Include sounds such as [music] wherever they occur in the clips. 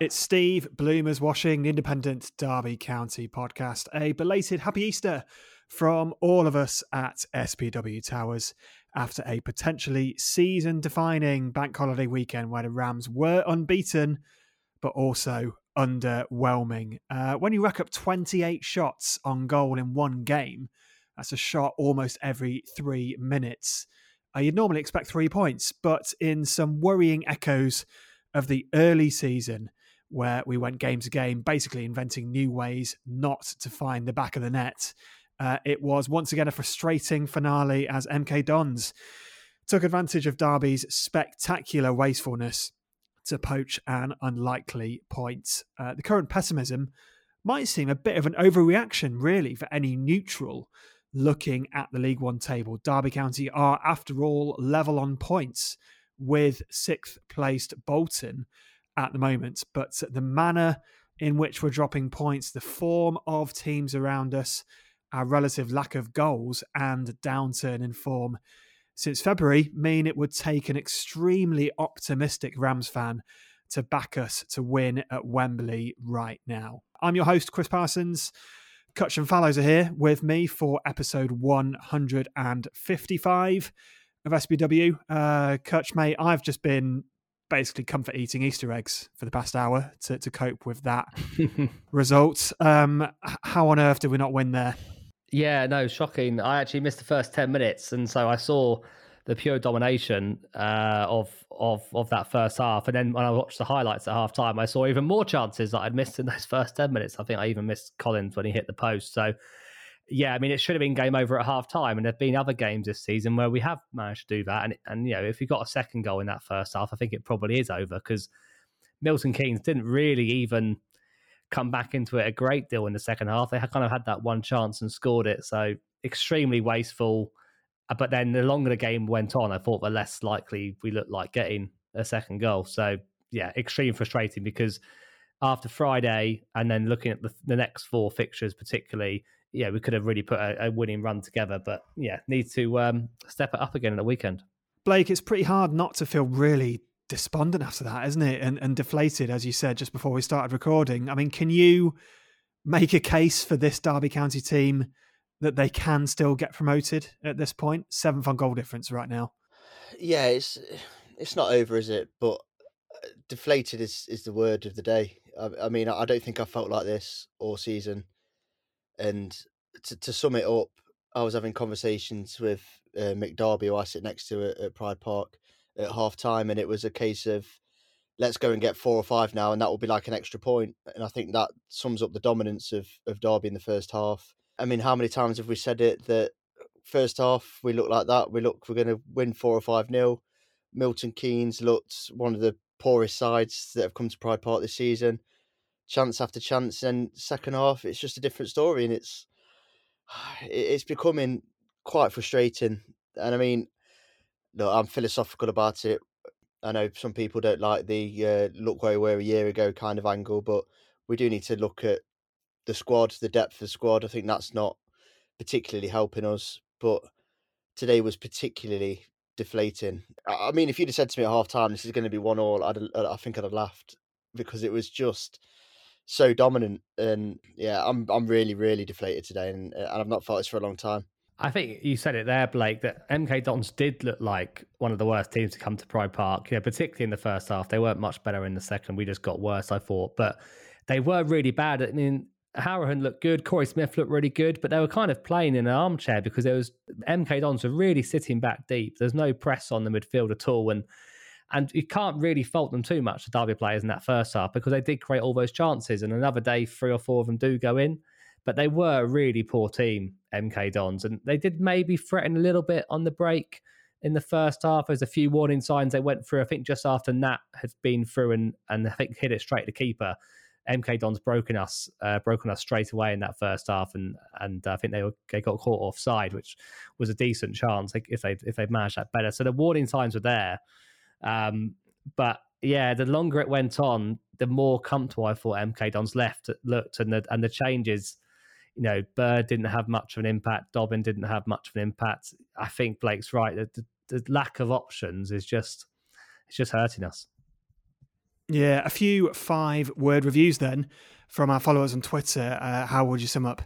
It's Steve Bloomers Washing, Independent Derby County podcast. A belated happy Easter from all of us at SBW Towers after a potentially season defining bank holiday weekend where the Rams were unbeaten but also underwhelming. Uh, when you rack up 28 shots on goal in one game, that's a shot almost every three minutes. Uh, you'd normally expect three points, but in some worrying echoes of the early season, where we went game to game, basically inventing new ways not to find the back of the net. Uh, it was once again a frustrating finale as MK Dons took advantage of Derby's spectacular wastefulness to poach an unlikely point. Uh, the current pessimism might seem a bit of an overreaction, really, for any neutral looking at the League One table. Derby County are, after all, level on points with sixth placed Bolton at the moment. But the manner in which we're dropping points, the form of teams around us, our relative lack of goals, and downturn in form since February mean it would take an extremely optimistic Rams fan to back us to win at Wembley right now. I'm your host, Chris Parsons. Cutch and Fallows are here with me for episode 155 of SBW. Uh, Cutch, mate, I've just been basically comfort eating Easter eggs for the past hour to, to cope with that [laughs] result. Um, how on earth did we not win there? Yeah, no, shocking. I actually missed the first ten minutes, and so I saw the pure domination uh, of of of that first half. And then when I watched the highlights at half time, I saw even more chances that I'd missed in those [laughs] first ten minutes. I think I even missed Collins when he hit the post. So yeah, I mean, it should have been game over at half time. And there've been other games this season where we have managed to do that. And and you know, if you got a second goal in that first half, I think it probably is over because Milton Keynes didn't really even come back into it a great deal in the second half. They kind of had that one chance and scored it. So extremely wasteful. Uh, But then the longer the game went on, I thought the less likely we looked like getting a second goal. So yeah, extreme frustrating because after Friday and then looking at the, the next four fixtures, particularly, yeah, we could have really put a, a winning run together. But yeah, need to um, step it up again at the weekend. Blake, it's pretty hard not to feel really despondent after that, isn't it? And, and deflated, as you said just before we started recording. I mean, can you make a case for this Derby County team that they can still get promoted at this point? Seventh on goal difference right now. yeah, it's it's not over, is it? But uh, deflated is is the word of the day. I, I mean, I don't think I felt like this all season. And to to sum it up, I was having conversations with uh, Mick Darby, who I sit next to at, at Pride Park, at half time, and it was a case of let's go and get four or five now, and that will be like an extra point. And I think that sums up the dominance of of Derby in the first half. I mean, how many times have we said it that first half we look like that? We look we're going to win four or five nil. Milton Keynes looked one of the poorest sides that have come to Pride Park this season. Chance after chance, and second half it's just a different story, and it's [sighs] it's becoming quite frustrating. And I mean, look, I'm philosophical about it. I know some people don't like the uh, look where we were a year ago kind of angle, but we do need to look at the squad, the depth of the squad. I think that's not particularly helping us, but today was particularly deflating. I mean, if you'd have said to me at half time, this is going to be one all, I'd, I think I'd have laughed because it was just so dominant. And yeah, I'm I'm really really deflated today, and, uh, and I've not felt this for a long time. I think you said it there, Blake, that MK Dons did look like one of the worst teams to come to Pride Park, you know, particularly in the first half. They weren't much better in the second. We just got worse, I thought. But they were really bad. I mean, Hourihane looked good, Corey Smith looked really good, but they were kind of playing in an armchair because there was MK Dons were really sitting back deep. There's no press on the midfield at all. And and you can't really fault them too much, the Derby players in that first half, because they did create all those chances. And another day, three or four of them do go in. But they were a really poor team, MK Dons, and they did maybe threaten a little bit on the break. in the first half. There's a few warning signs they went through. I think just after Nat had been through and and I think hit it straight to keeper. MK Dons broken us, uh, broken us straight away in that first half, and and I think they were, they got caught offside, which was a decent chance if they if they managed that better. So the warning signs were there, um, but yeah, the longer it went on, the more comfortable I thought MK Dons left looked, and the and the changes. You know, Bird didn't have much of an impact. Dobbin didn't have much of an impact. I think Blake's right. The, the, the lack of options is just it's just hurting us. Yeah, a few five word reviews then from our followers on Twitter. Uh, how would you sum up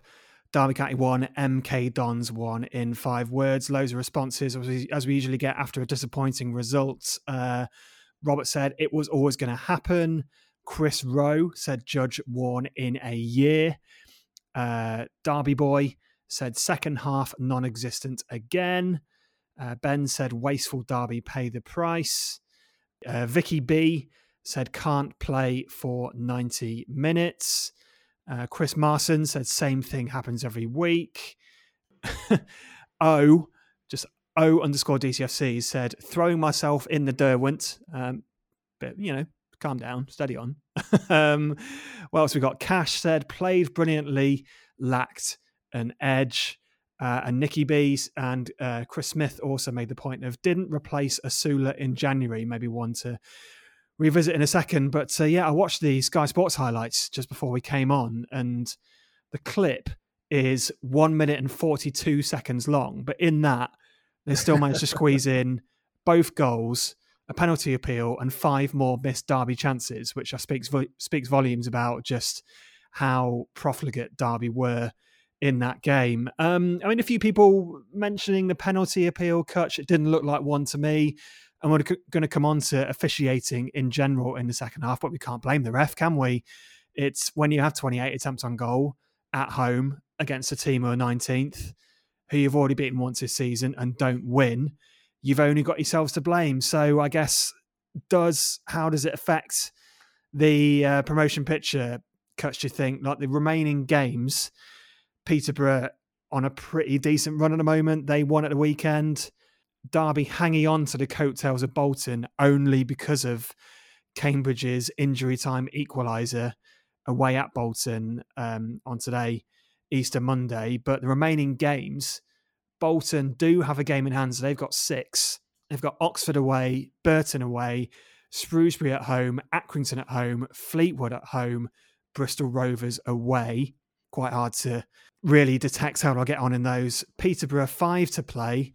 Derby County 1, MK Dons 1 in five words? Loads of responses, as we, as we usually get after a disappointing result. Uh, Robert said it was always going to happen. Chris Rowe said Judge Warne in a year. Uh, Derby Boy said second half non existent again. Uh, ben said wasteful Derby pay the price. Uh, Vicky B said can't play for 90 minutes. Uh, Chris Marson said same thing happens every week. [laughs] o, just O underscore DCFC said throwing myself in the Derwent. Um, but, you know, calm down, steady on. [laughs] um, what else we got? Cash said played brilliantly, lacked an edge. Uh, and Nikki Bees and uh, Chris Smith also made the point of didn't replace Asula in January, maybe one to revisit in a second. But uh, yeah, I watched the Sky Sports highlights just before we came on, and the clip is one minute and 42 seconds long. But in that, they still managed to squeeze in both goals, a penalty appeal, and five more missed Derby chances, which I speaks speaks volumes about just how profligate Derby were in that game. Um, I mean, a few people mentioning the penalty appeal, Cutch, it didn't look like one to me. And we're going to come on to officiating in general in the second half, but we can't blame the ref, can we? It's when you have 28 attempts on goal at home against a team who are 19th, who you've already beaten once this season and don't win, you've only got yourselves to blame. So I guess does how does it affect the uh, promotion picture? Cutch, do you think like the remaining games? Peterborough on a pretty decent run at the moment. They won at the weekend. Derby hanging on to the coattails of Bolton only because of Cambridge's injury time equaliser away at Bolton um, on today, Easter Monday. But the remaining games, Bolton do have a game in hand. So they've got six. They've got Oxford away, Burton away, Shrewsbury at home, Accrington at home, Fleetwood at home, Bristol Rovers away. Quite hard to really detect how they'll get on in those. Peterborough five to play.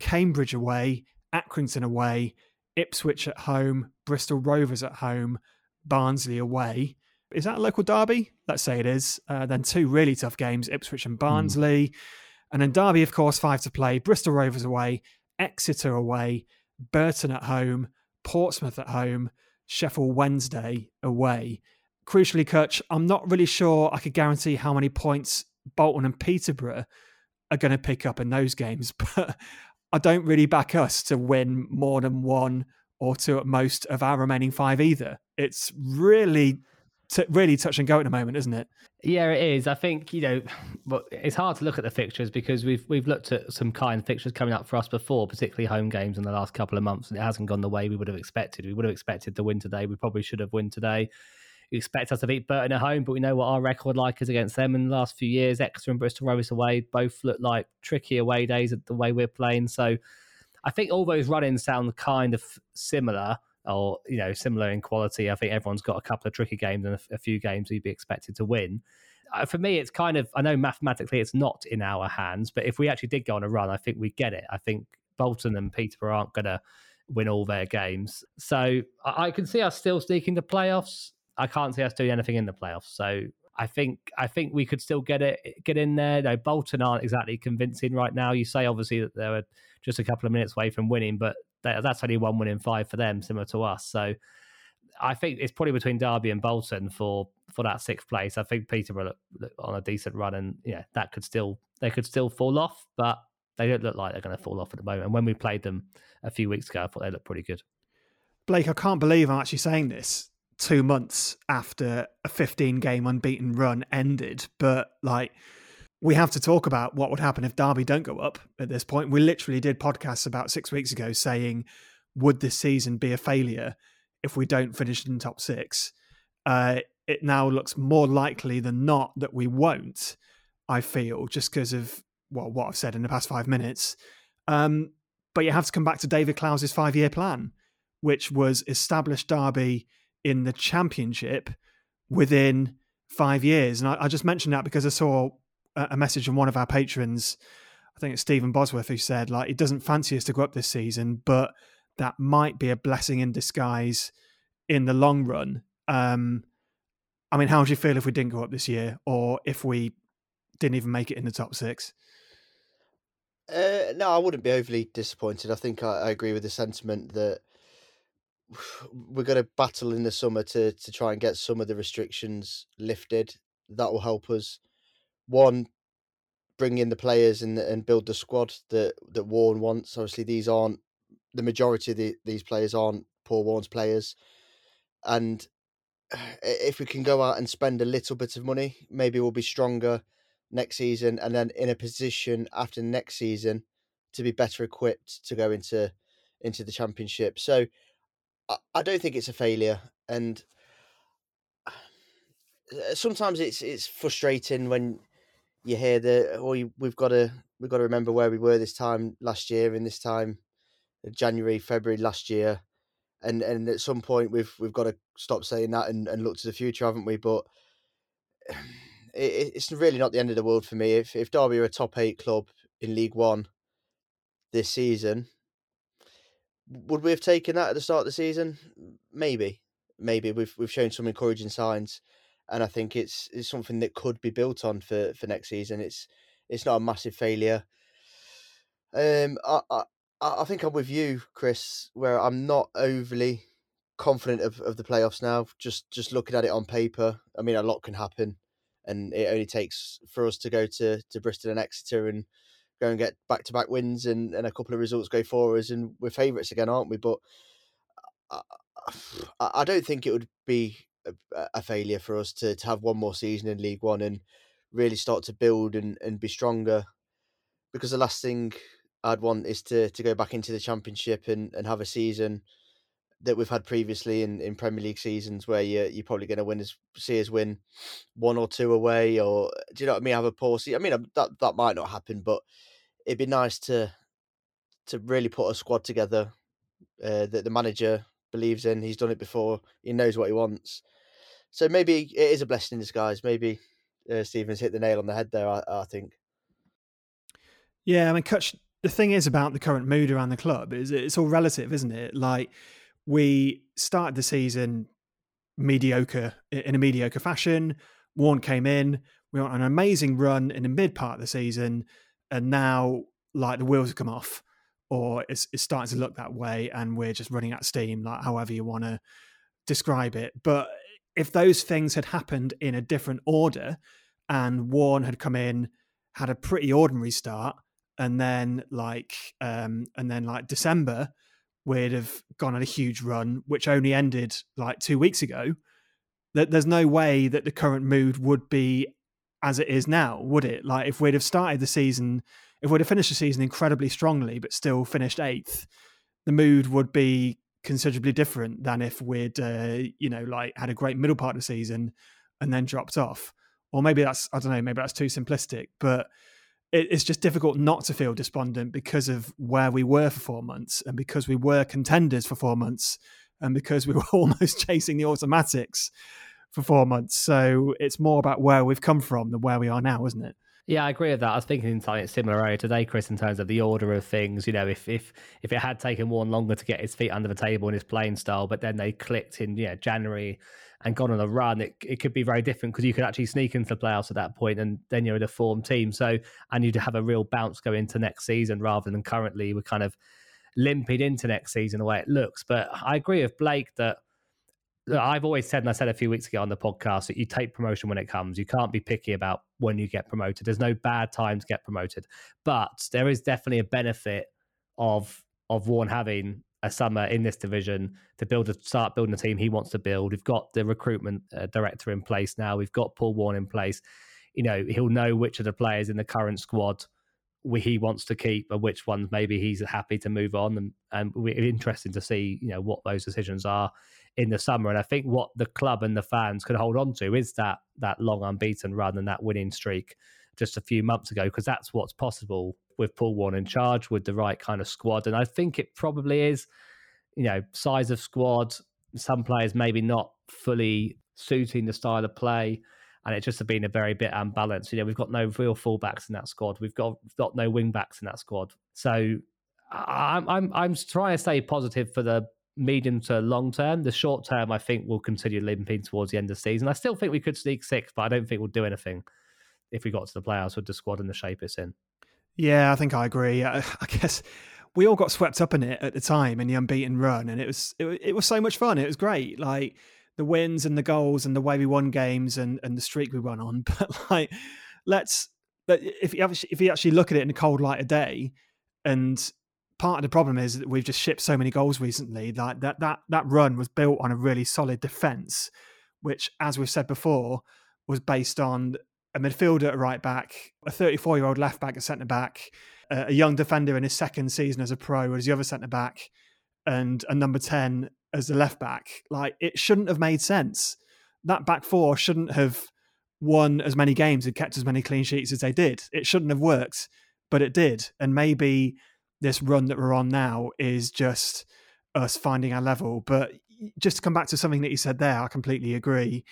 Cambridge away, Accrington away, Ipswich at home, Bristol Rovers at home, Barnsley away. Is that a local derby? Let's say it is. Uh, then two really tough games, Ipswich and Barnsley. Mm. And then Derby, of course, five to play, Bristol Rovers away, Exeter away, Burton at home, Portsmouth at home, Sheffield Wednesday away. Crucially, Cutch, I'm not really sure I could guarantee how many points Bolton and Peterborough are going to pick up in those games, [laughs] but I don't really back us to win more than one or two at most of our remaining five either. It's really, t- really touch and go at the moment, isn't it? Yeah, it is. I think you know, but it's hard to look at the fixtures because we've we've looked at some kind fixtures coming up for us before, particularly home games in the last couple of months, and it hasn't gone the way we would have expected. We would have expected to win today. We probably should have won today. You expect us to beat Burton at home, but we know what our record like is against them in the last few years. Exeter and Bristol Rovers away both look like tricky away days at the way we're playing. So I think all those run-ins sound kind of similar or you know similar in quality. I think everyone's got a couple of tricky games and a, a few games you'd be expected to win. Uh, for me, it's kind of I know mathematically it's not in our hands, but if we actually did go on a run, I think we get it. I think Bolton and Peterborough aren't going to win all their games, so I, I can see us still sneaking the playoffs. I can't see us doing anything in the playoffs. So I think I think we could still get it get in there. No, Bolton aren't exactly convincing right now. You say obviously that they were just a couple of minutes away from winning, but that's only one win in five for them, similar to us. So I think it's probably between Derby and Bolton for for that sixth place. I think Peterborough look, look on a decent run, and yeah, that could still they could still fall off, but they don't look like they're going to fall off at the moment. And when we played them a few weeks ago, I thought they looked pretty good. Blake, I can't believe I'm actually saying this two months after a 15 game unbeaten run ended. But like, we have to talk about what would happen if Derby don't go up at this point. We literally did podcasts about six weeks ago saying, would this season be a failure if we don't finish in top six? Uh, it now looks more likely than not that we won't. I feel just because of well, what I've said in the past five minutes. Um, but you have to come back to David Clowes's five-year plan, which was establish Derby in the Championship within five years. And I, I just mentioned that because I saw a, message from one of our patrons. I think it's Stephen Bosworth who said like it doesn't fancy us to go up this season, but that might be a blessing in disguise in the long run. Um, I mean, how would you feel if we didn't go up this year, or if we didn't even make it in the top six? Uh, no, I wouldn't be overly disappointed. I think I, I agree with the sentiment that we're going to battle in the summer to to try and get some of the restrictions lifted. That will help us. One, bring in the players and and build the squad that that Warne wants. Obviously, these aren't the majority of the, these players aren't Paul Warne's players, and [sighs] if we can go out and spend a little bit of money, maybe we'll be stronger next season, and then in a position after next season to be better equipped to go into into the championship. So I, don't think it's a failure, and uh, sometimes it's it's frustrating when you hear that oh we've got to we've got to remember where we were this time last year and this time January February last year and and at some point we've we've got to stop saying that and, and look to the future haven't we but [sighs] it, it's really not the end of the world for me. If if Derby are a top eight club in League One this season, would we have taken that at the start of the season? Maybe, maybe we've we've shown some encouraging signs, and I think it's it's something that could be built on for for next season. It's it's not a massive failure. Um, I I, I think I'm with you, Chris, where I'm not overly confident of, of the playoffs now. Just just looking at it on paper, I mean, a lot can happen and it only takes for us to go to to Bristol and Exeter and go and get back to back wins and, and a couple of results go for us, and we're favourites again, aren't we? But uh, I, I don't think it would be a, a, failure for us to, to have one more season in League One and really start to build and, and be stronger. Because the last thing I'd want is to, to go back into the Championship and, and have a season that we've had previously in, in Premier League seasons where you you're probably going to win as see us win one or two away or do you know what I mean have a poor season. I mean that that might not happen, but it'd be nice to to really put a squad together uh, that the manager believes in. He's done it before. He knows what he wants. So maybe it is a blessing in disguise. Maybe uh, Stevens hit the nail on the head there. I, I think. Yeah, I mean, Cutch, the thing is about the current mood around the club is it's all relative, isn't it? Like we started the season mediocre in a mediocre fashion. Warne came in. We went on an amazing run in the mid part of the season, and now like the wheels have come off, or it's, it's starting to look that way, and we're just running out of steam, like however you want to describe it. But if those things had happened in a different order, and Warne had come in, had a pretty ordinary start, and then like um, and then like December we'd have gone on a huge run, which only ended like two weeks ago, that there's no way that the current mood would be as it is now, would it? Like if we'd have started the season, if we'd have finished the season incredibly strongly, but still finished eighth, the mood would be considerably different than if we'd, uh, you know, like had a great middle part of the season and then dropped off. Or maybe that's, I don't know, maybe that's too simplistic, but it's just difficult not to feel despondent because of where we were for four months and because we were contenders for four months and because we [laughs] were almost chasing the automatics for four months. So it's more about where we've come from than where we are now, isn't it? Yeah, I agree with that. I was thinking in something similar earlier today, Chris, in terms of the order of things. You know, if if if it had taken Warne longer to get his feet under the table in his playing style, but then they clicked in yeah January and gone on a run, it, it could be very different because you could actually sneak into the playoffs at that point and then you're in a form team. So, and you'd have a real bounce go into next season rather than currently we're kind of limping into next season the way it looks. But I agree with Blake that I've always said, and I said a few weeks ago on the podcast, that you take promotion when it comes. You can't be picky about when you get promoted. There's no bad time to get promoted, but there is definitely a benefit of of Warne having a summer in this division to build a start building a team he wants to build. We've got the recruitment uh, director in place now. We've got Paul Warne in place. you know, he'll know which of the players in the current squad he wants to keep and which ones maybe he's happy to move on and and we're interesting to see you know what those decisions are in the summer and I think what the club and the fans could hold on to is that that long unbeaten run and that winning streak just a few months ago because that's what's possible with Paul Warne in charge with the right kind of squad and I think it probably is you know size of squad some players maybe not fully suiting the style of play and it's just has been a very bit unbalanced. You know, we've got no real fullbacks in that squad. We've got got no wing backs in that squad. So I'm I'm I'm trying to stay positive for the medium to long term. The short term, I think, will continue limping towards the end of the season. I still think we could sneak six, but I don't think we'll do anything if we got to the playoffs with the squad and the shape it's in. Yeah, I think I agree. I, [laughs] I guess we all got swept up in it at the time in the unbeaten run, and it was it, it was so much fun. It was great. Like the wins and the goals and the way we won games and, and the streak we won on. [laughs] But like, let's if you actually, if you actually look at it in a cold light of day, and part of the problem is that we've just shipped so many goals recently. Like that that that run was built on a really solid defense, which, as we've said before, was based on a midfielder at right back, a 34 year old left back at centre back, a young defender in his second season as a pro as the other centre back, and a number 10 as the left back. Like it shouldn't have made sense. That back four shouldn't have won as many games and kept as many clean sheets as they did. It shouldn't have worked, but it did. And maybe this run that we're on now is just us finding our level. But just to come back to something that you said there, I completely agree.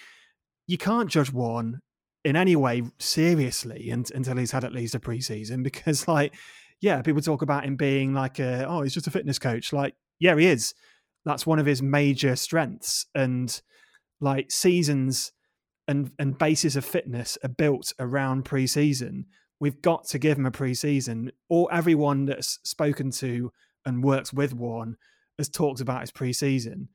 You can't judge Warne in any way seriously until he's had at least a preseason [laughs] because, like, yeah, people talk about him being like a, oh, he's just a fitness coach. Like, yeah, he is. That's one of his major strengths and like seasons and and bases of fitness are built around preseason. We've got to give him a preseason. Or everyone that's spoken to and works with Warne has talked about his preseason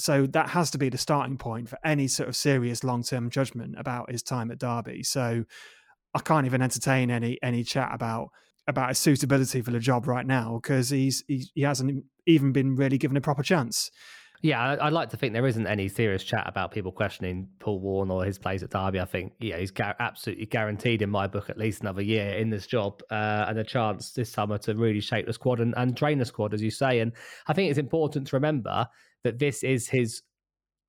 so that has to be the starting point for any sort of serious long-term judgment about his time at derby so i can't even entertain any any chat about about his suitability for the job right now because he's he, he hasn't even been really given a proper chance. Yeah, I'd like to think there isn't any serious chat about people questioning Paul Warne or his plays at Derby. I think yeah, he's ga- absolutely guaranteed in my book at least another year in this job uh, and a chance this summer to really shape the squad and, and train the squad, as you say. And I think it's important to remember that this is his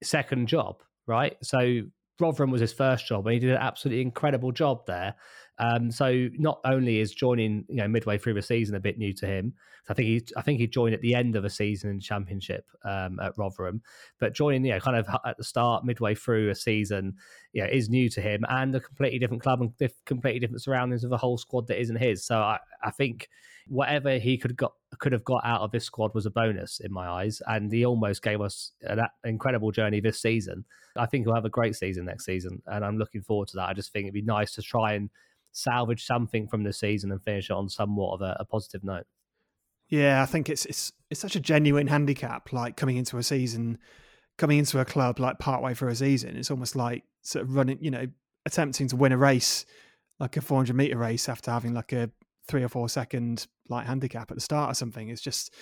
second job, right? So Rotherham was his first job, and he did an absolutely incredible job there. Um, so not only is joining, you know, midway through the season a bit new to him. I think he, I think he joined at the end of a season in Championship um, at Rotherham, but joining, you know, kind of at the start, midway through a season, you know, is new to him and a completely different club and completely different surroundings of a whole squad that isn't his. So I, I think whatever he could got could have got out of this squad was a bonus in my eyes, and he almost gave us an incredible journey this season. I think he'll have a great season next season, and I'm looking forward to that. I just think it'd be nice to try and salvage something from the season and finish it on somewhat of a, a positive note. Yeah, I think it's it's it's such a genuine handicap. Like coming into a season, coming into a club like partway through a season, it's almost like sort of running, you know, attempting to win a race, like a 400 meter race after having like a three or four second light handicap at the start or something. It's just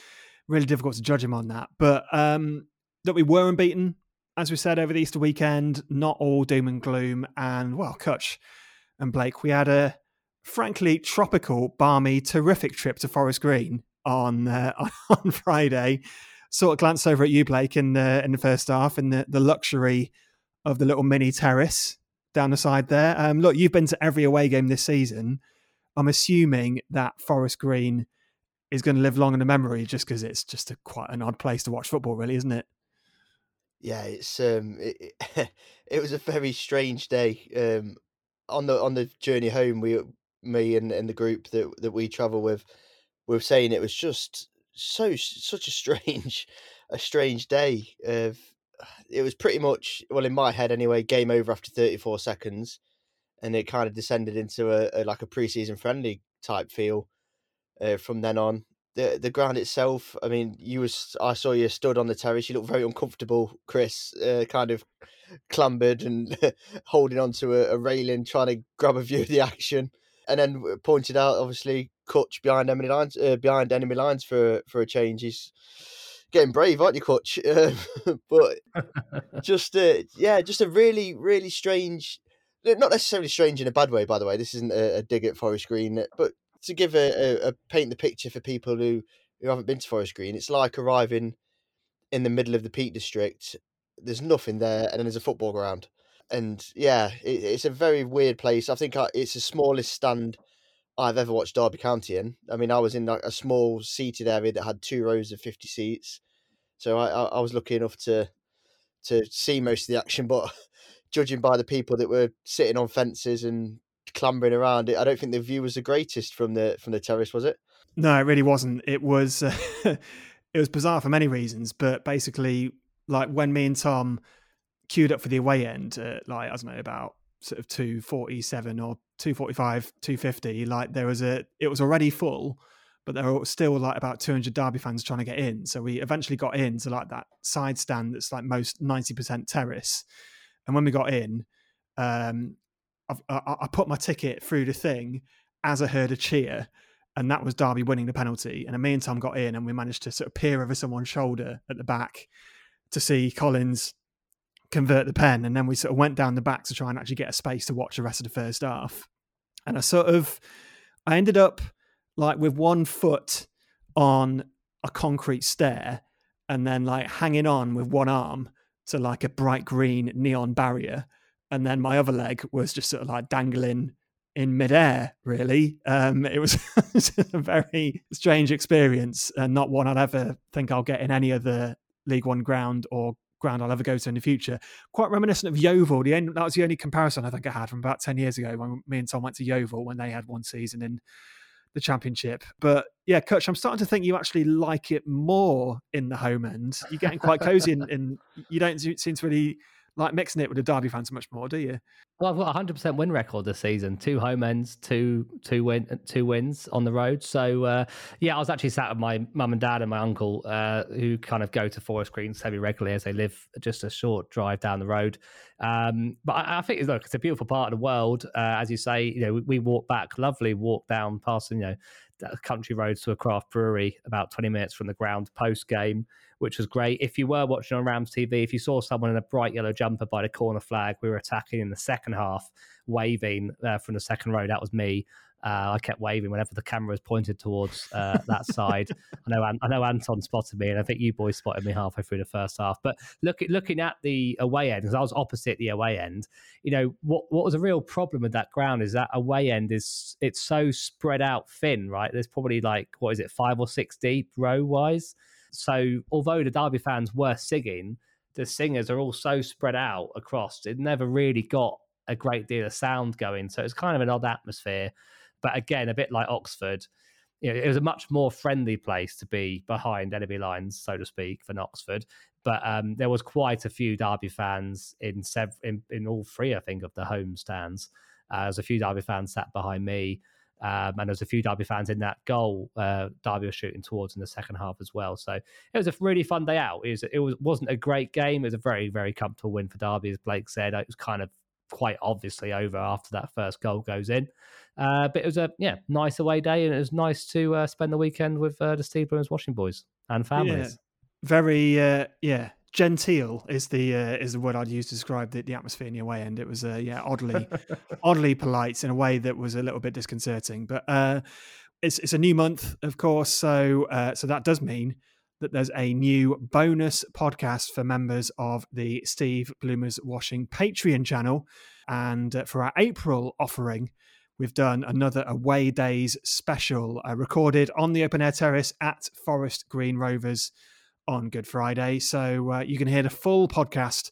really difficult to judge him on that. But um that we were unbeaten, as we said over the Easter weekend, not all doom and gloom. And well, Kutch, and Blake, we had a frankly tropical, balmy, terrific trip to Forest Green on uh, [laughs] on Friday. Sort of glanced over at you, Blake, in the in the first half, and the, the luxury of the little mini terrace down the side there. Um, look, you've been to every away game this season. I'm assuming that Forest Green is going to live long in the memory, just because it's just a quite an odd place to watch football, really, isn't it? Yeah, it's um, it, [laughs] it was a very strange day. Um, on the on the journey home, we me and, and the group that that we travel with, we were saying it was just so such a strange [laughs] a strange day. Of it was pretty much well in my head anyway. Game over after thirty four seconds, and it kind of descended into a, a like a preseason friendly type feel uh, from then on. The the ground itself, I mean, you was I saw you stood on the terrace. You looked very uncomfortable, Chris. Uh, kind of clambered and [laughs] holding onto a, a railing, trying to grab a view of the action, and then pointed out obviously Cutch behind enemy lines, uh, behind enemy lines for for a change. He's getting brave, aren't you, Kutch? Uh, [laughs] [laughs] but just uh, yeah, just a really really strange not necessarily strange in a bad way, by the way. This isn't a, a dig at Forest Green, but to give a, a, a, paint the picture for people who, who haven't been to Forest Green, it's like arriving in the middle of the Peak District. There's nothing there, and then there's a football ground. And yeah, it, it's a very weird place. I think it's the smallest stand I've ever watched Derby County in. I mean, I was in like a small seated area that had two rows of 50 seats. So I, I was lucky enough to to see most of the action, but [laughs] judging by the people that were sitting on fences and clambering around it, I don't think the view was the greatest from the from the terrace, was it? No, it really wasn't. It was uh, [laughs] it was bizarre for many reasons, but basically, like when me and Tom queued up for the away end, like I don't know about sort of two forty seven or two forty five, two fifty, like there was a it was already full, but there were still like about two hundred Derby fans trying to get in. So we eventually got into like that side stand that's like most ninety percent terrace and when we got in, um, I, I put my ticket through the thing as I heard a cheer, and that was Derby winning the penalty. And me and Tom got in, and we managed to sort of peer over someone's shoulder at the back to see Collins convert the pen. And then we sort of went down the back to try and actually get a space to watch the rest of the first half. And I sort of, I ended up like with one foot on a concrete stair and then like hanging on with one arm to like a bright green neon barrier. And then my other leg was just sort of like dangling in midair, really. Um, [laughs] it was a very strange experience and not one I'd ever think I'll get in any other League One ground or ground I'll ever go to in the future. Quite reminiscent of Yeovil. The end, that was the only comparison I think I had from about 10 years ago when me and Tom went to Yeovil when they had one season in the championship. But yeah, Coach, I'm starting to think you actually like it more in the home end. You're getting quite cozy, and [laughs] you don't seem to really like mixing it with the Derby fans much more, do you? Well, I've got a 100% win record this season. Two home ends, two two win two wins on the road. So uh, yeah, I was actually sat with my mum and dad and my uncle, uh, who kind of go to Forest Green semi regularly as they live just a short drive down the road. Um, but I, I, think look, it's a beautiful part of the world, uh, as you say. You know, we, we walk back, lovely walk down past you know country roads to a craft brewery about 20 minutes from the ground post game which was great. If you were watching on Rams TV, if you saw someone in a bright yellow jumper by the corner flag, we were attacking in the second half, waving uh, from the second row. That was me. Uh, I kept waving whenever the camera was pointed towards uh, that side. I know I know Anton spotted me, and I think you boys spotted me halfway through the first half. But look, looking at the away end, because I was opposite the away end, you know what what was a real problem with that ground is that away end is it's so spread out thin, right? There's probably like what is it, five or six deep row wise. So although the Derby fans were singing, the singers are all so spread out across. It never really got a great deal of sound going. So it's kind of an odd atmosphere. But again, a bit like Oxford, you know, it was a much more friendly place to be behind enemy lines, so to speak, than Oxford. But um, there was quite a few Derby fans in, sev- in in all three, I think, of the home stands. Uh, there's a few Derby fans sat behind me. Um, and there's a few Derby fans in that goal uh, Derby was shooting towards in the second half as well. So it was a really fun day out. It, was, it was, wasn't a great game. It was a very, very comfortable win for Derby, as Blake said. It was kind of quite obviously over after that first goal goes in. Uh, but it was a yeah nice away day, and it was nice to uh, spend the weekend with uh, the Steve Bloomers Washing boys and families. Yeah. Very uh, yeah genteel is the uh, is the word I'd use to describe the, the atmosphere in the away end. It was uh, yeah oddly [laughs] oddly polite in a way that was a little bit disconcerting. But uh, it's it's a new month, of course, so uh, so that does mean that there's a new bonus podcast for members of the Steve Bloomers Washing Patreon channel, and for our April offering. We've done another away days special uh, recorded on the open air terrace at Forest Green Rovers on Good Friday. So uh, you can hear the full podcast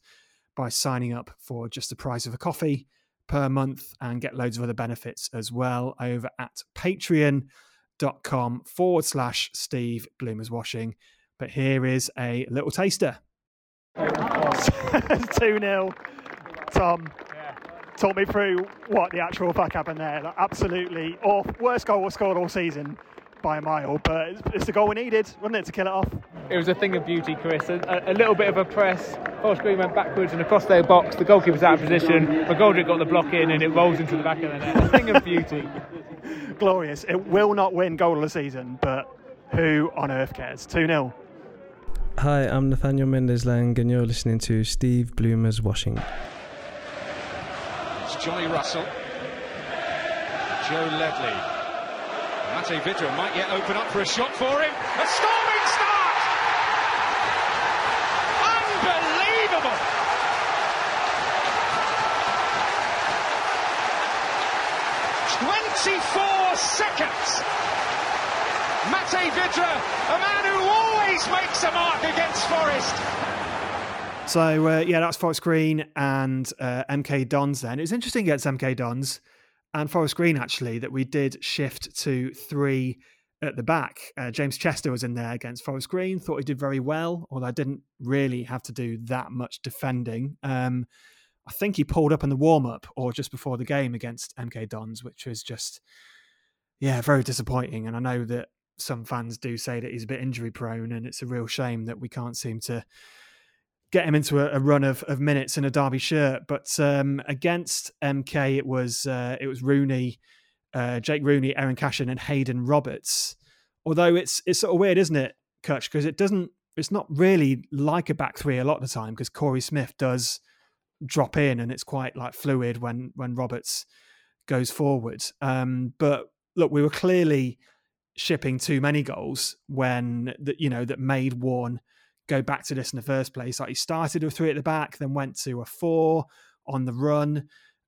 by signing up for just the price of a coffee per month and get loads of other benefits as well over at patreon.com forward slash Steve Bloomers Washing. But here is a little taster. [laughs] 2 0. Tom, talk me through what the actual fuck happened there. Like, absolutely awful. Worst goal scored all season by a mile, but it's, it's, the goal we needed, wasn't it, to kill it off? It was a thing of beauty, Chris. A, a little bit of a press. Forest Green went backwards and across their box. The goalkeeper's out of position. McGoldrick got the block in and it rolls into the back of the net. A thing of beauty. [laughs] Glorious. It will not win goal of the season, but who on earth cares? 2 0. Hi, I'm Nathaniel Mendez-Laing, and you're listening to Steve Bloomer's Washing. Johnny Russell. Joe Ledley. Matěj Vydra might yet open up for a shot for him. A storming start! Unbelievable! Twenty-four seconds. Matěj Vydra, a man who always makes a mark against Forest. So uh, yeah, that's Forest Green and uh, MK Dons. Then it was interesting against MK Dons and Forest Green actually that we did shift to three at the back. Uh, James Chester was in there against Forest Green. Thought he did very well, although I didn't really have to do that much defending. Um, I think he pulled up in the warm up or just before the game against MK Dons, which was just yeah very disappointing. And I know that some fans do say that he's a bit injury prone, and it's a real shame that we can't seem to get him into a, a run of, of minutes in a Derby shirt. But um, against MK, it was uh, it was Rooney, uh, Jake Rooney, Eiran Cashin, and Haydon Roberts. Although it's it's sort of weird, isn't it, Cutch? Because it doesn't. It's not really like a back three a lot of the time because Corey Smith does drop in and it's quite like fluid when when Roberts goes forward. Um, but look, we were clearly shipping too many goals when that you know that made Warne go back to this in the first place. Like he started with three at the back, then went to a four on the run,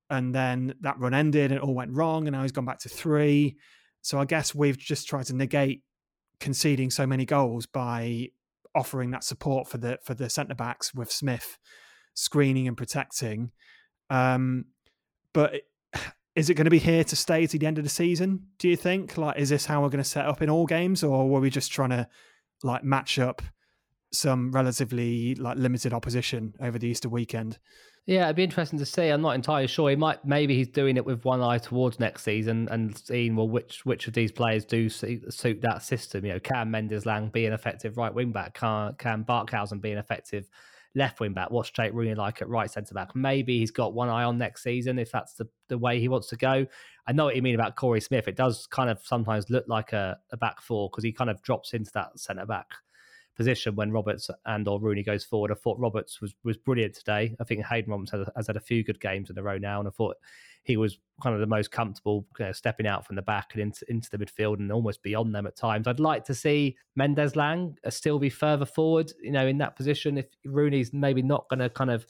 and then that run ended and it all went wrong, and now he's gone back to three. So I guess we've just tried to negate conceding so many goals by offering that support for the for the centre backs with Smith screening and protecting. Um, but [sighs] is it going to be here to stay to the end of the season? Do you think? Like, is this how we're going to set up in all games, or were we just trying to like match up some relatively like limited opposition over the Easter weekend? Yeah, it'd be interesting to see. I'm not entirely sure. He might maybe he's doing it with one eye towards next season and seeing well which which of these players do suit that system. You know, can Mendez-Laing be an effective right wing back? Can can Barkhuizen be an effective left wing back? What's Jake Rooney like at right centre back? Maybe he's got one eye on next season if that's the, the way he wants to go. I know what you mean about Corey Smith. It does kind of sometimes look like a, a back four because he kind of drops into that centre back position when Roberts and or Rooney goes forward. I thought Roberts was was brilliant today. I think Haydon Roberts has, has had a few good games in a row now, and I thought he was kind of the most comfortable you know, stepping out from the back and into, into the midfield and almost beyond them at times. I'd like to see Mendez-Laing uh, still be further forward, you know, in that position. If Rooney's maybe not going to kind of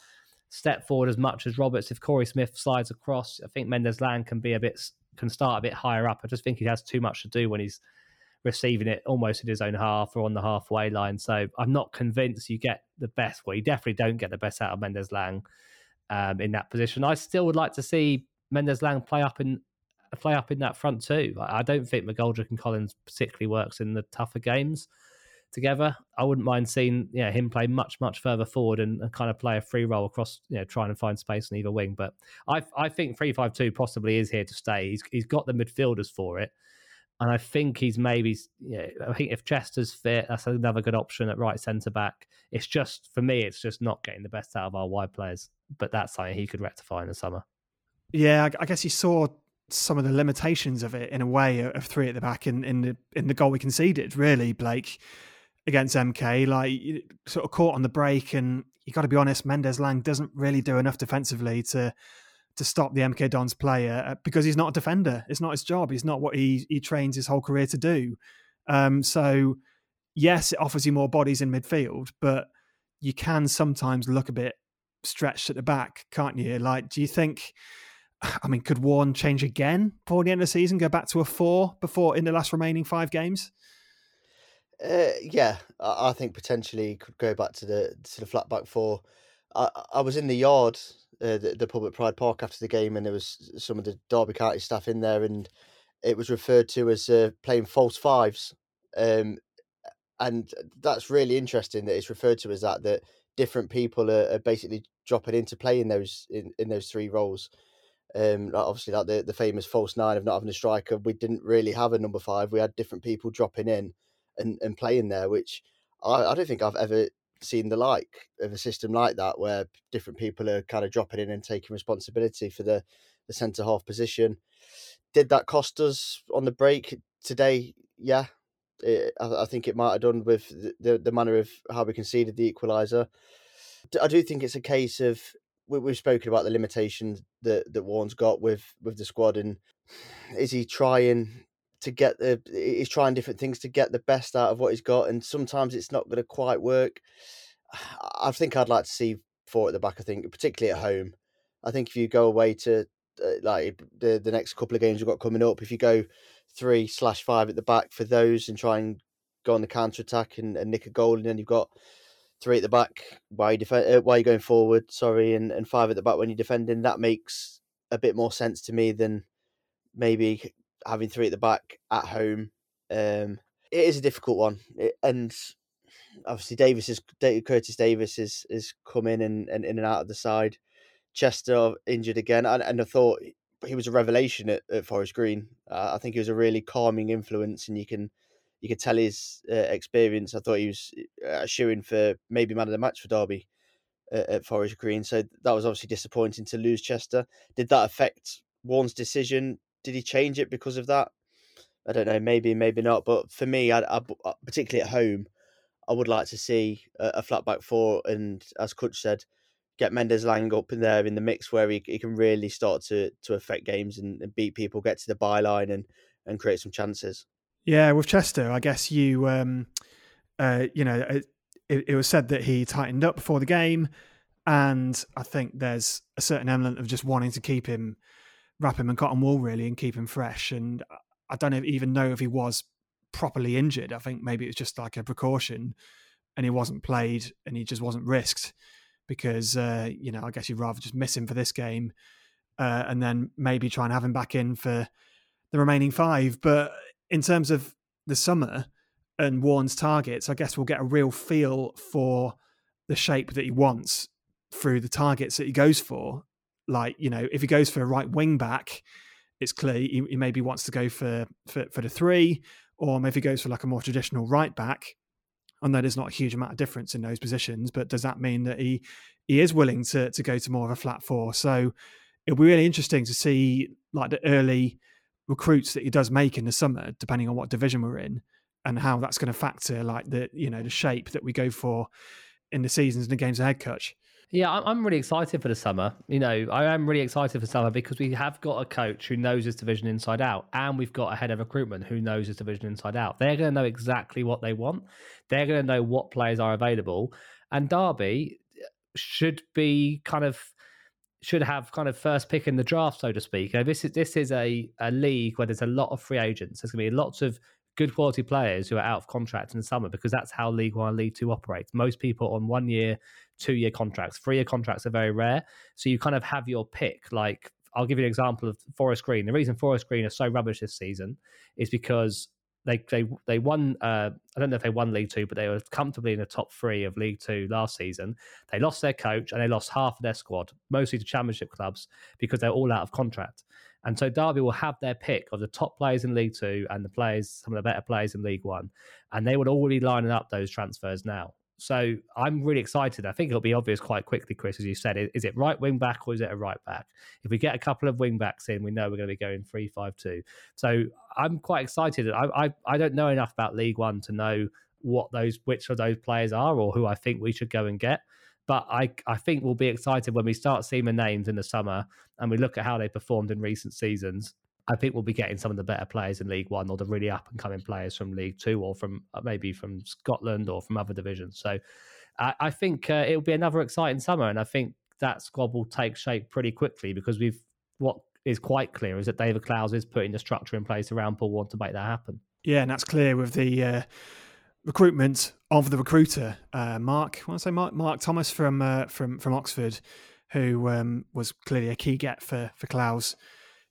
step forward as much as Roberts, if Corey Smith slides across, I think Mendez-Laing can be a bit can start a bit higher up. I just think he has too much to do when he's receiving it almost in his own half or on the halfway line. So I'm not convinced you get the best. Well, you definitely don't get the best out of Mendez-Laing um, in that position. I still would like to see Mendez-Laing play up in play up in that front too. I don't think McGoldrick and Collins particularly works in the tougher games together. I wouldn't mind seeing yeah him play much much further forward and, and, kind of play a free role across you know trying to find space on either wing. But I I think three five two possibly is here to stay. He's he's got the midfielders for it. And I think he's maybe, yeah. I think if Chester's fit, that's another good option at right centre back. It's just, for me, it's just not getting the best out of our wide players. But that's something he could rectify in the summer. Yeah, I guess you saw some of the limitations of it in a way of three at the back in, in the in the goal we conceded. Really, Blake against MK, like sort of caught on the break, and you got to be honest, Mendez-Laing doesn't really do enough defensively to to stop the MK Dons player uh, because he's not a defender. It's not his job. He's not what he he trains his whole career to do. Um, so yes, it offers you more bodies in midfield, but you can sometimes look a bit stretched at the back, can't you? Like, do you think? [sighs] I mean, could Warne change again before the end of the season? Go back to a four before in the last remaining five games? Uh, yeah, I, I, think potentially could go back to the to the flat back four. I, I was in the yard uh, the, the Public Pride Park after the game, and there was some of the Derby County staff in there, and it was referred to as uh, playing false fives. Um, and that's really interesting that it's referred to as that. That different people are, are basically dropping into play in those in, in those three roles. Um, like obviously, like the, the famous false nine of not having a striker, we didn't really have a number five. We had different people dropping in and, and playing there, which I, I don't think I've ever seen the like of a system like that where different people are kind of dropping in and taking responsibility for the, the centre half position. Did that cost us on the break today? Yeah, it, I, I, think it might have done with the, the, the manner of how we conceded the equaliser. I do think it's a case of we, we've spoken about the limitations that that Warne's got with with the squad, and is he trying to get the? He's trying different things to get the best out of what he's got, and sometimes it's not going to quite work. [sighs] I think I'd like to see four at the back. I think, particularly at home. I think if you go away to uh, like the the next couple of games we've got coming up, if you go three slash five at the back for those and try and go on the counter attack and, and nick a goal, and then you've got three at the back while you defend, uh, while you're going forward. Sorry, and, and five at the back when you're defending. That makes a bit more sense to me than maybe having three at the back at home. Um, it is a difficult one, it, and obviously Davies is Curtis Davies is is come in and, and in and out of the side. Chester injured again, and, and I thought he was a revelation at, at Forest Green. Uh, I think he was a really calming influence, and you can you could tell his uh, experience. I thought he was uh, shooing for maybe man of the match for Derby at, at Forest Green. So that was obviously disappointing to lose Chester. Did that affect Warne's decision? Did he change it because of that? I don't know. Maybe, maybe not. But for me, I, I uh, particularly at home, I would like to see a, a flat back four, and as Cutch said, get Mendez-Laing up in there in the mix where he, he can really start to to affect games and, and beat people, get to the byline, and and create some chances. Yeah, with Chester, I guess you, um, uh, you know, it, it was said that he tightened up before the game, and I think there's a certain element of just wanting to keep him, wrap him in cotton wool really, and keep him fresh. And I don't even know if he was properly injured. I think maybe it was just like a precaution, and he wasn't played, and he just wasn't risked because uh, you know I guess you'd rather just miss him for this game, uh, and then maybe try and have him back in for the remaining five. But in terms of the summer and Warne's targets, I guess we'll get a real feel for the shape that he wants through the targets that he goes for. Like you know, if he goes for a right wing back, it's clear he, he maybe wants to go for, for for the three, or maybe he goes for like a more traditional right back I know there's not a huge amount of difference in those positions, but does that mean that he he is willing to to go to more of a flat four? So it'll be really interesting to see like the early recruits that he does make in the summer, depending on what division we're in, and how that's going to factor like the you know the shape that we go for in the seasons and the games ahead. Cutch. Yeah, I'm really excited for the summer. You know, I am really excited for summer because we have got a coach who knows his division inside out, and we've got a head of recruitment who knows his division inside out. They're going to know exactly what they want. They're going to know what players are available, and Derby should be kind of should have kind of first pick in the draft, so to speak. this is this is a, a league where there's a lot of free agents. There's going to be lots of good quality players who are out of contract in the summer because that's how League One, and League Two operates. Most people on one year, two year contracts, three year contracts are very rare. So you kind of have your pick. Like I'll give you an example of Forest Green. The reason Forest Green are so rubbish this season is because they they they won. Uh, I don't know if they won League Two, but they were comfortably in the top three of League Two last season. They lost their coach and they lost half of their squad, mostly to Championship clubs because they're all out of contract. And so Derby will have their pick of the top players in League Two and the players, some of the better players in League One, and they would all be lining up those transfers now. So I'm really excited. I think it'll be obvious quite quickly, Chris, as you said. Is it right wing back or is it a right back? If we get a couple of wing backs in, we know we're going to be going three five two. So I'm quite excited. I, I I don't know enough about League One to know what those which of those players are or who I think we should go and get. But I, I think we'll be excited when we start seeing the names in the summer and we look at how they performed in recent seasons. I think we'll be getting some of the better players in League One or the really up and coming players from League Two or from uh, maybe from Scotland or from other divisions. So I, I think uh, it'll be another exciting summer. And I think that squad will take shape pretty quickly because we've what is quite clear is that David Clowes is putting the structure in place around Paul Warne to make that happen. Yeah, and that's clear with the uh, recruitment of the recruiter, uh, Mark. I want to say Mark, Mark Thomas from uh, from from Oxford, who um, was clearly a key get for for Clowes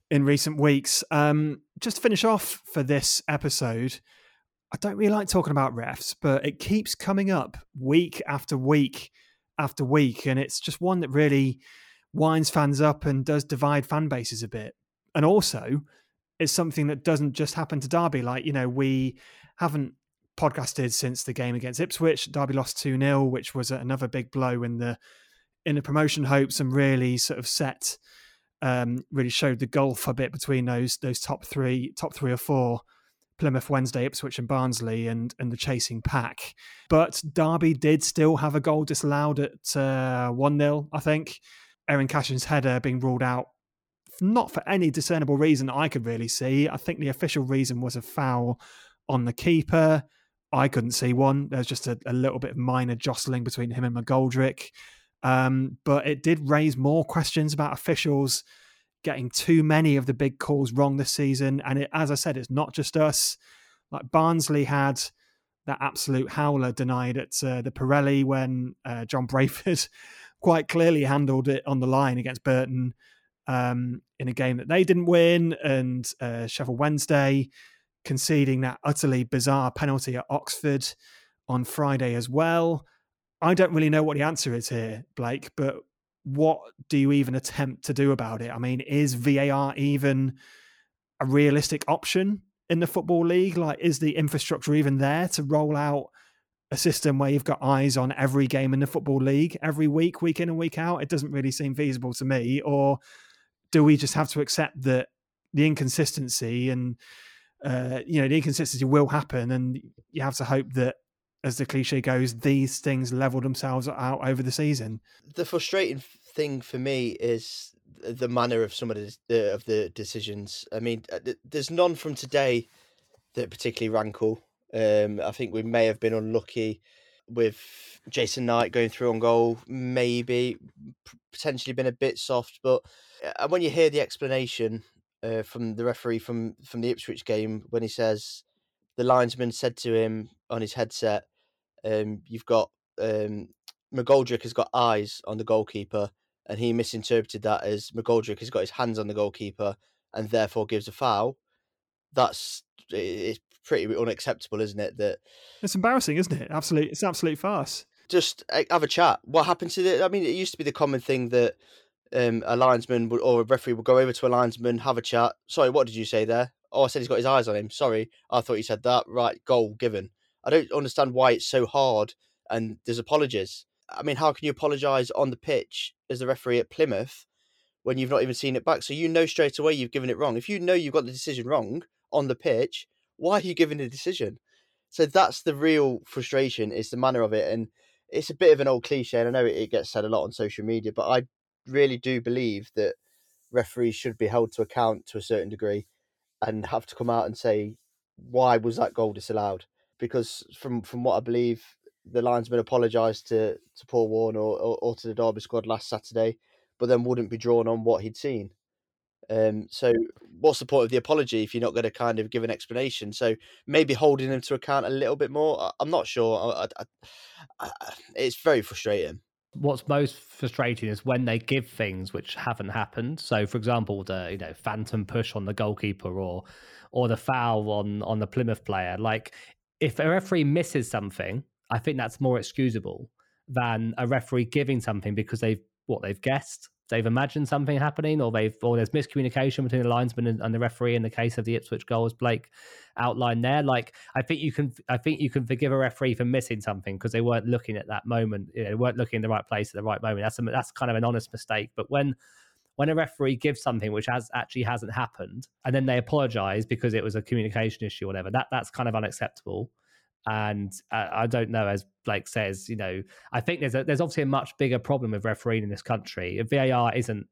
in recent weeks. Um, just to finish off for this episode, I don't really like talking about refs, but it keeps coming up week after week after week, and it's just one that really winds fans up and does divide fan bases a bit. And also, it's something that doesn't just happen to Derby. Like you know, we haven't podcasted since the game against Ipswich. Derby lost 2 0, which was another big blow in the in the promotion hopes and really sort of set um, really showed the gulf a bit between those those top three top three or four Plymouth Wednesday, Ipswich and Barnsley and and the chasing pack. But Derby did still have a goal disallowed at uh, 1 0, I think. Eiran Cashin's header being ruled out, not for any discernible reason I could really see. I think the official reason was a foul on the keeper. I couldn't see one. There's just a, a, little bit of minor jostling between him and McGoldrick. Um, but it did raise more questions about officials getting too many of the big calls wrong this season. And it, as I said, it's not just us. Like Barnsley had that absolute howler denied at uh, the Pirelli when uh, John Brayford [laughs] quite clearly handled it on the line against Burton um, in a game that they didn't win, and uh, Sheffield Wednesday conceding that utterly bizarre penalty at Oxford on Friday as well. I don't really know what the answer is here, Blake, but what do you even attempt to do about it? I mean, is VAR even a realistic option in the Football League? Like, is the infrastructure even there to roll out a system where you've got eyes on every game in the Football League every week, week in and week out? It doesn't really seem feasible to me. Or do we just have to accept that the inconsistency and uh, you know the inconsistency will happen, and you have to hope that, as the cliche goes, these things level themselves out over the season. The frustrating thing for me is the manner of some of the of the decisions. I mean, uh, there's none from today that particularly rankle. Um, I think we may have been unlucky with Jason Knight going through on goal, maybe potentially been a bit soft, but uh, when you hear the explanation uh, from the referee from from the Ipswich game when he says the linesman said to him on his headset, um, "You've got um, McGoldrick has got eyes on the goalkeeper," and he misinterpreted that as McGoldrick has got his hands on the goalkeeper and therefore gives a foul. That's it's pretty unacceptable, isn't it? That it's embarrassing, isn't it? Absolutely, it's absolute farce. Just eh, have a chat. What happened to the? I mean, it used to be the common thing that um, a linesman would, or a referee would go over to a linesman, have a chat. Sorry, what did you say there? Oh, I said he's got his eyes on him. Sorry, I thought you said that. Right, goal given. I don't understand why it's so hard and there's apologies. I mean, how can you apologise on the pitch as the referee at Plymouth when you've not even seen it back? So you know straight away you've given it wrong. If you know you've got the decision wrong on the pitch, why are you giving the decision? So that's the real frustration, is the manner of it. And it's a bit of an old cliche, and I know it, gets said a lot on social media, but I really do believe that referees should be held to account to a certain degree and have to come out and say why was that goal disallowed because from from what i believe the linesman apologised to to paul warne or, or, or, to the derby squad last saturday but then wouldn't be drawn on what he'd seen. Um, so what's the point of the apology if you're not going to kind of give an explanation? So maybe holding them to account a little bit more? I'm not sure. I, I, I, it's very frustrating. What's most frustrating is when they give things which haven't happened. So, for example, the you know phantom push on the goalkeeper or or the foul on on the Plymouth player. Like, if a referee misses something, I think that's more excusable than a referee giving something because they've what they've guessed they've imagined something happening or they've or there's miscommunication between the linesman and, and, the referee in the case of the Ipswich goals Blake outlined there. Like I think you can I think you can forgive a referee for missing something because they weren't looking at that moment you know, they weren't looking in the right place at the right moment. That's a, that's kind of an honest mistake. But when when a referee gives something which has actually hasn't happened and then they apologize because it was a communication issue or whatever that that's kind of unacceptable and uh, I don't know, as Blake says, you know, I think there's a, there's obviously a much bigger problem with refereeing in this country. VAR isn't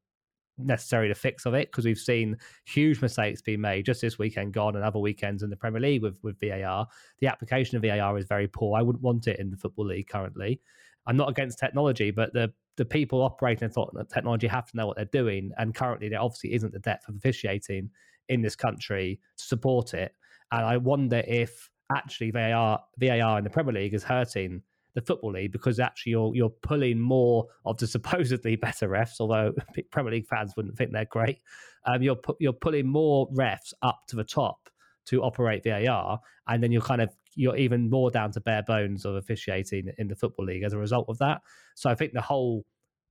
necessarily the fix of it because we've seen huge mistakes being made just this weekend gone and other weekends in the Premier League with with VAR. The application of VAR is very poor. I wouldn't want it in the football league currently. I'm not against technology, but the the people operating the technology have to know what they're doing, and currently there obviously isn't the depth of officiating in this country to support it. And I wonder if actually VAR VAR in the Premier League is hurting the football league because actually you're you're pulling more of the [laughs] supposedly better refs, although [laughs] Premier League fans wouldn't think they're great. Um, you're pu- you're pulling more refs up to the top to operate VAR, and then you're kind of you're even more down to bare bones of officiating in the football league as a result of that. So I think the whole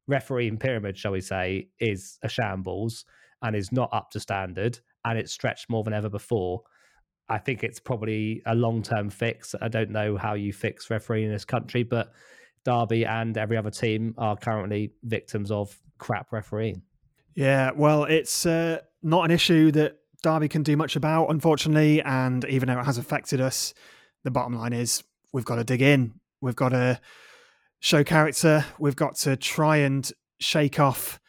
refereeing pyramid, shall we say, is a shambles and is not up to standard, and it's stretched more than ever before. I think it's probably a long term fix. I don't know how you fix refereeing in this country, but Derby and every other team are currently victims of crap refereeing. Yeah, well, it's uh, not an issue that Derby can do much about, unfortunately. And even though it has affected us, the bottom line is we've got to dig in. We've got to show character. We've got to try and shake off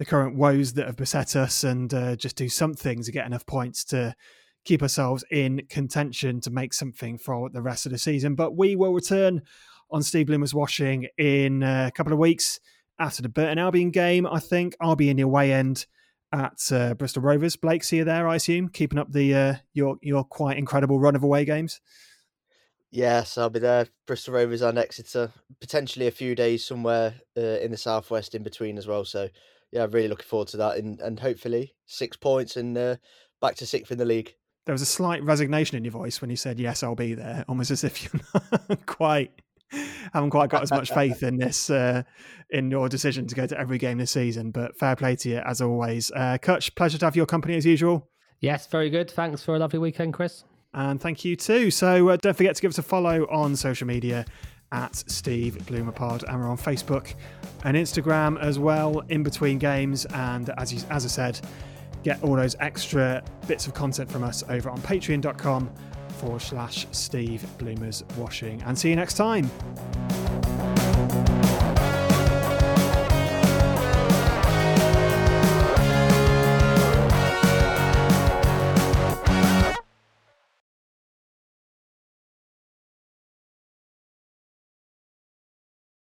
the current woes that have beset us and uh, just do something to get enough points to keep ourselves in contention to make something for the rest of the season. But we will return on Steve Bloomer's washing in a couple of weeks after the Burton Albion game. I think I'll be in your away end at uh, Bristol Rovers. Blake, see you there, I assume, keeping up the uh, your your quite incredible run of away games. Yes, I'll be there. Bristol Rovers and Exeter. Potentially a few days somewhere uh, in the southwest in between as well. So, yeah, really looking forward to that. And, and hopefully six points and uh, back to sixth in the league. There was a slight resignation in your voice when you said, Yes, I'll be there, almost as if you're not [laughs] quite. Haven't quite got as much faith in this, uh, in your decision to go to every game this season. But fair play to you as always. Uh, Cutch, pleasure to have your company as usual. Yes, very good. Thanks for a lovely weekend, Chris. And thank you too. So uh, don't forget to give us a follow on social media at Steve Bloomer Pod, and we're on Facebook and Instagram as well in between games. And as you, as I said, get all those extra bits of content from us over on patreon.com forward slash Steve Bloomers Washing. And see you next time.